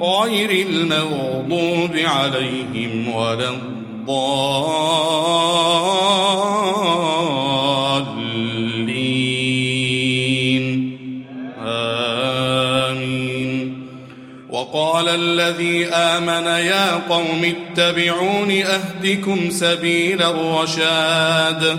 غير المغضوب عليهم ولا الضالين. آمين. وقال الذي آمن يا قوم اتبعون أهدكم سبيل الرشاد.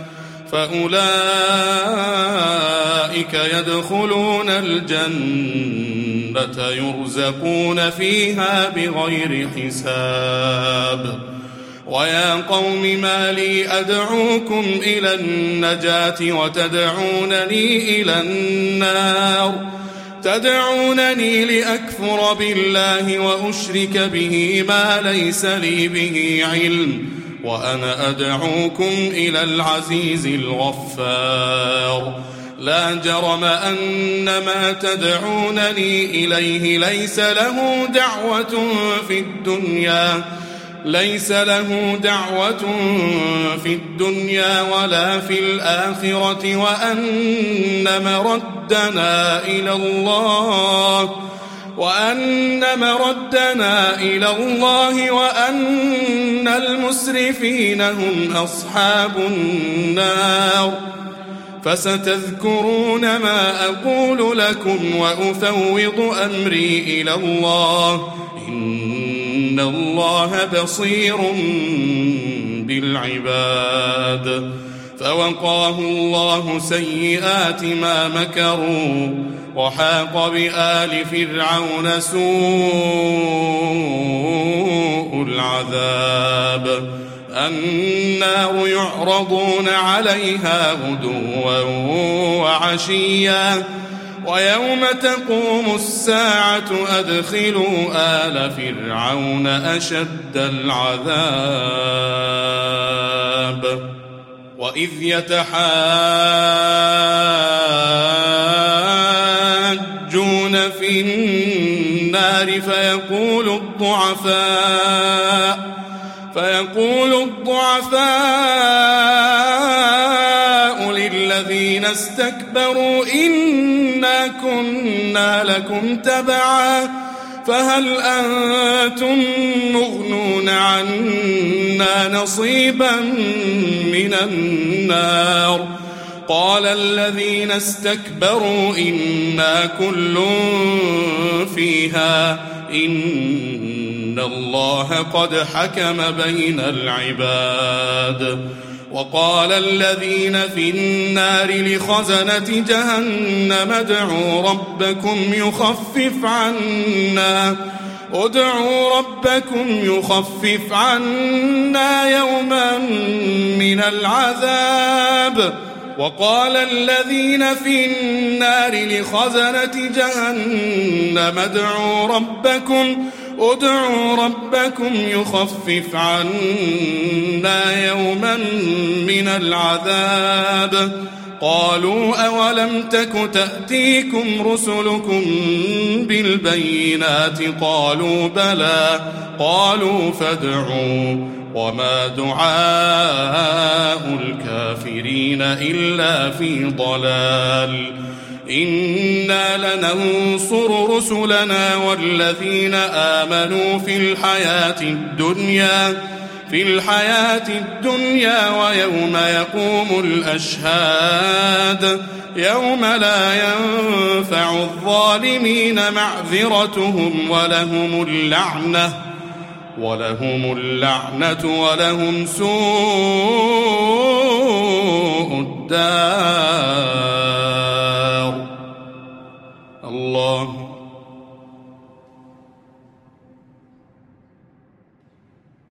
فأولئك يدخلون الجنة يرزقون فيها بغير حساب. ويا قوم ما لي أدعوكم إلى النجاة وتدعونني إلى النار. تدعونني لأكفر بالله وأشرك به ما ليس لي به علم. وأنا أدعوكم إلى العزيز الغفار. لا جرم أن ما تدعونني إليه ليس له دعوة في الدنيا ليس له دعوة في الدنيا ولا في الآخرة وأن مردنا إلى الله. وأن مردنا إلى الله وأن المسرفين هم أصحاب النار. فستذكرون ما أقول لكم وأفوض أمري إلى الله. إن الله بصير بالعباد. فوقاه الله سيئات ما مكروا وحاق بآل فرعون سوء العذاب. النار يعرضون عليها غدوا وعشيا ويوم تقوم الساعة أدخلوا آل فرعون أشد العذاب. وإذ يتحاجون في النار فيقول الضعفاء فيقول الضعفاء للذين استكبروا إنا كنا لكم تبعا فهل أنتم مغنون عنا نصيبا من النار؟ قال الذين استكبروا إنا كل فيها إن الله قد حكم بين العباد وقال الذين في النار لخزنة جهنم ادعوا ربكم يخفف عنا ادعوا ربكم يخفف عنا يوما من العذاب وقال الذين في النار لخزنة جهنم ادعوا ربكم ادعوا ربكم يخفف عنا يوما من العذاب. قالوا أولم تك تأتيكم رسلكم بالبينات؟ قالوا بلى. قالوا فادعوا. وما دعاء الكافرين إلا في ضلال إنا لننصر رسلنا والذين آمنوا في الحياة الدنيا في الحياة الدنيا ويوم يقوم الأشهاد يوم لا ينفع الظالمين معذرتهم ولهم اللعنة ولهم اللعنة ولهم سوء الدار.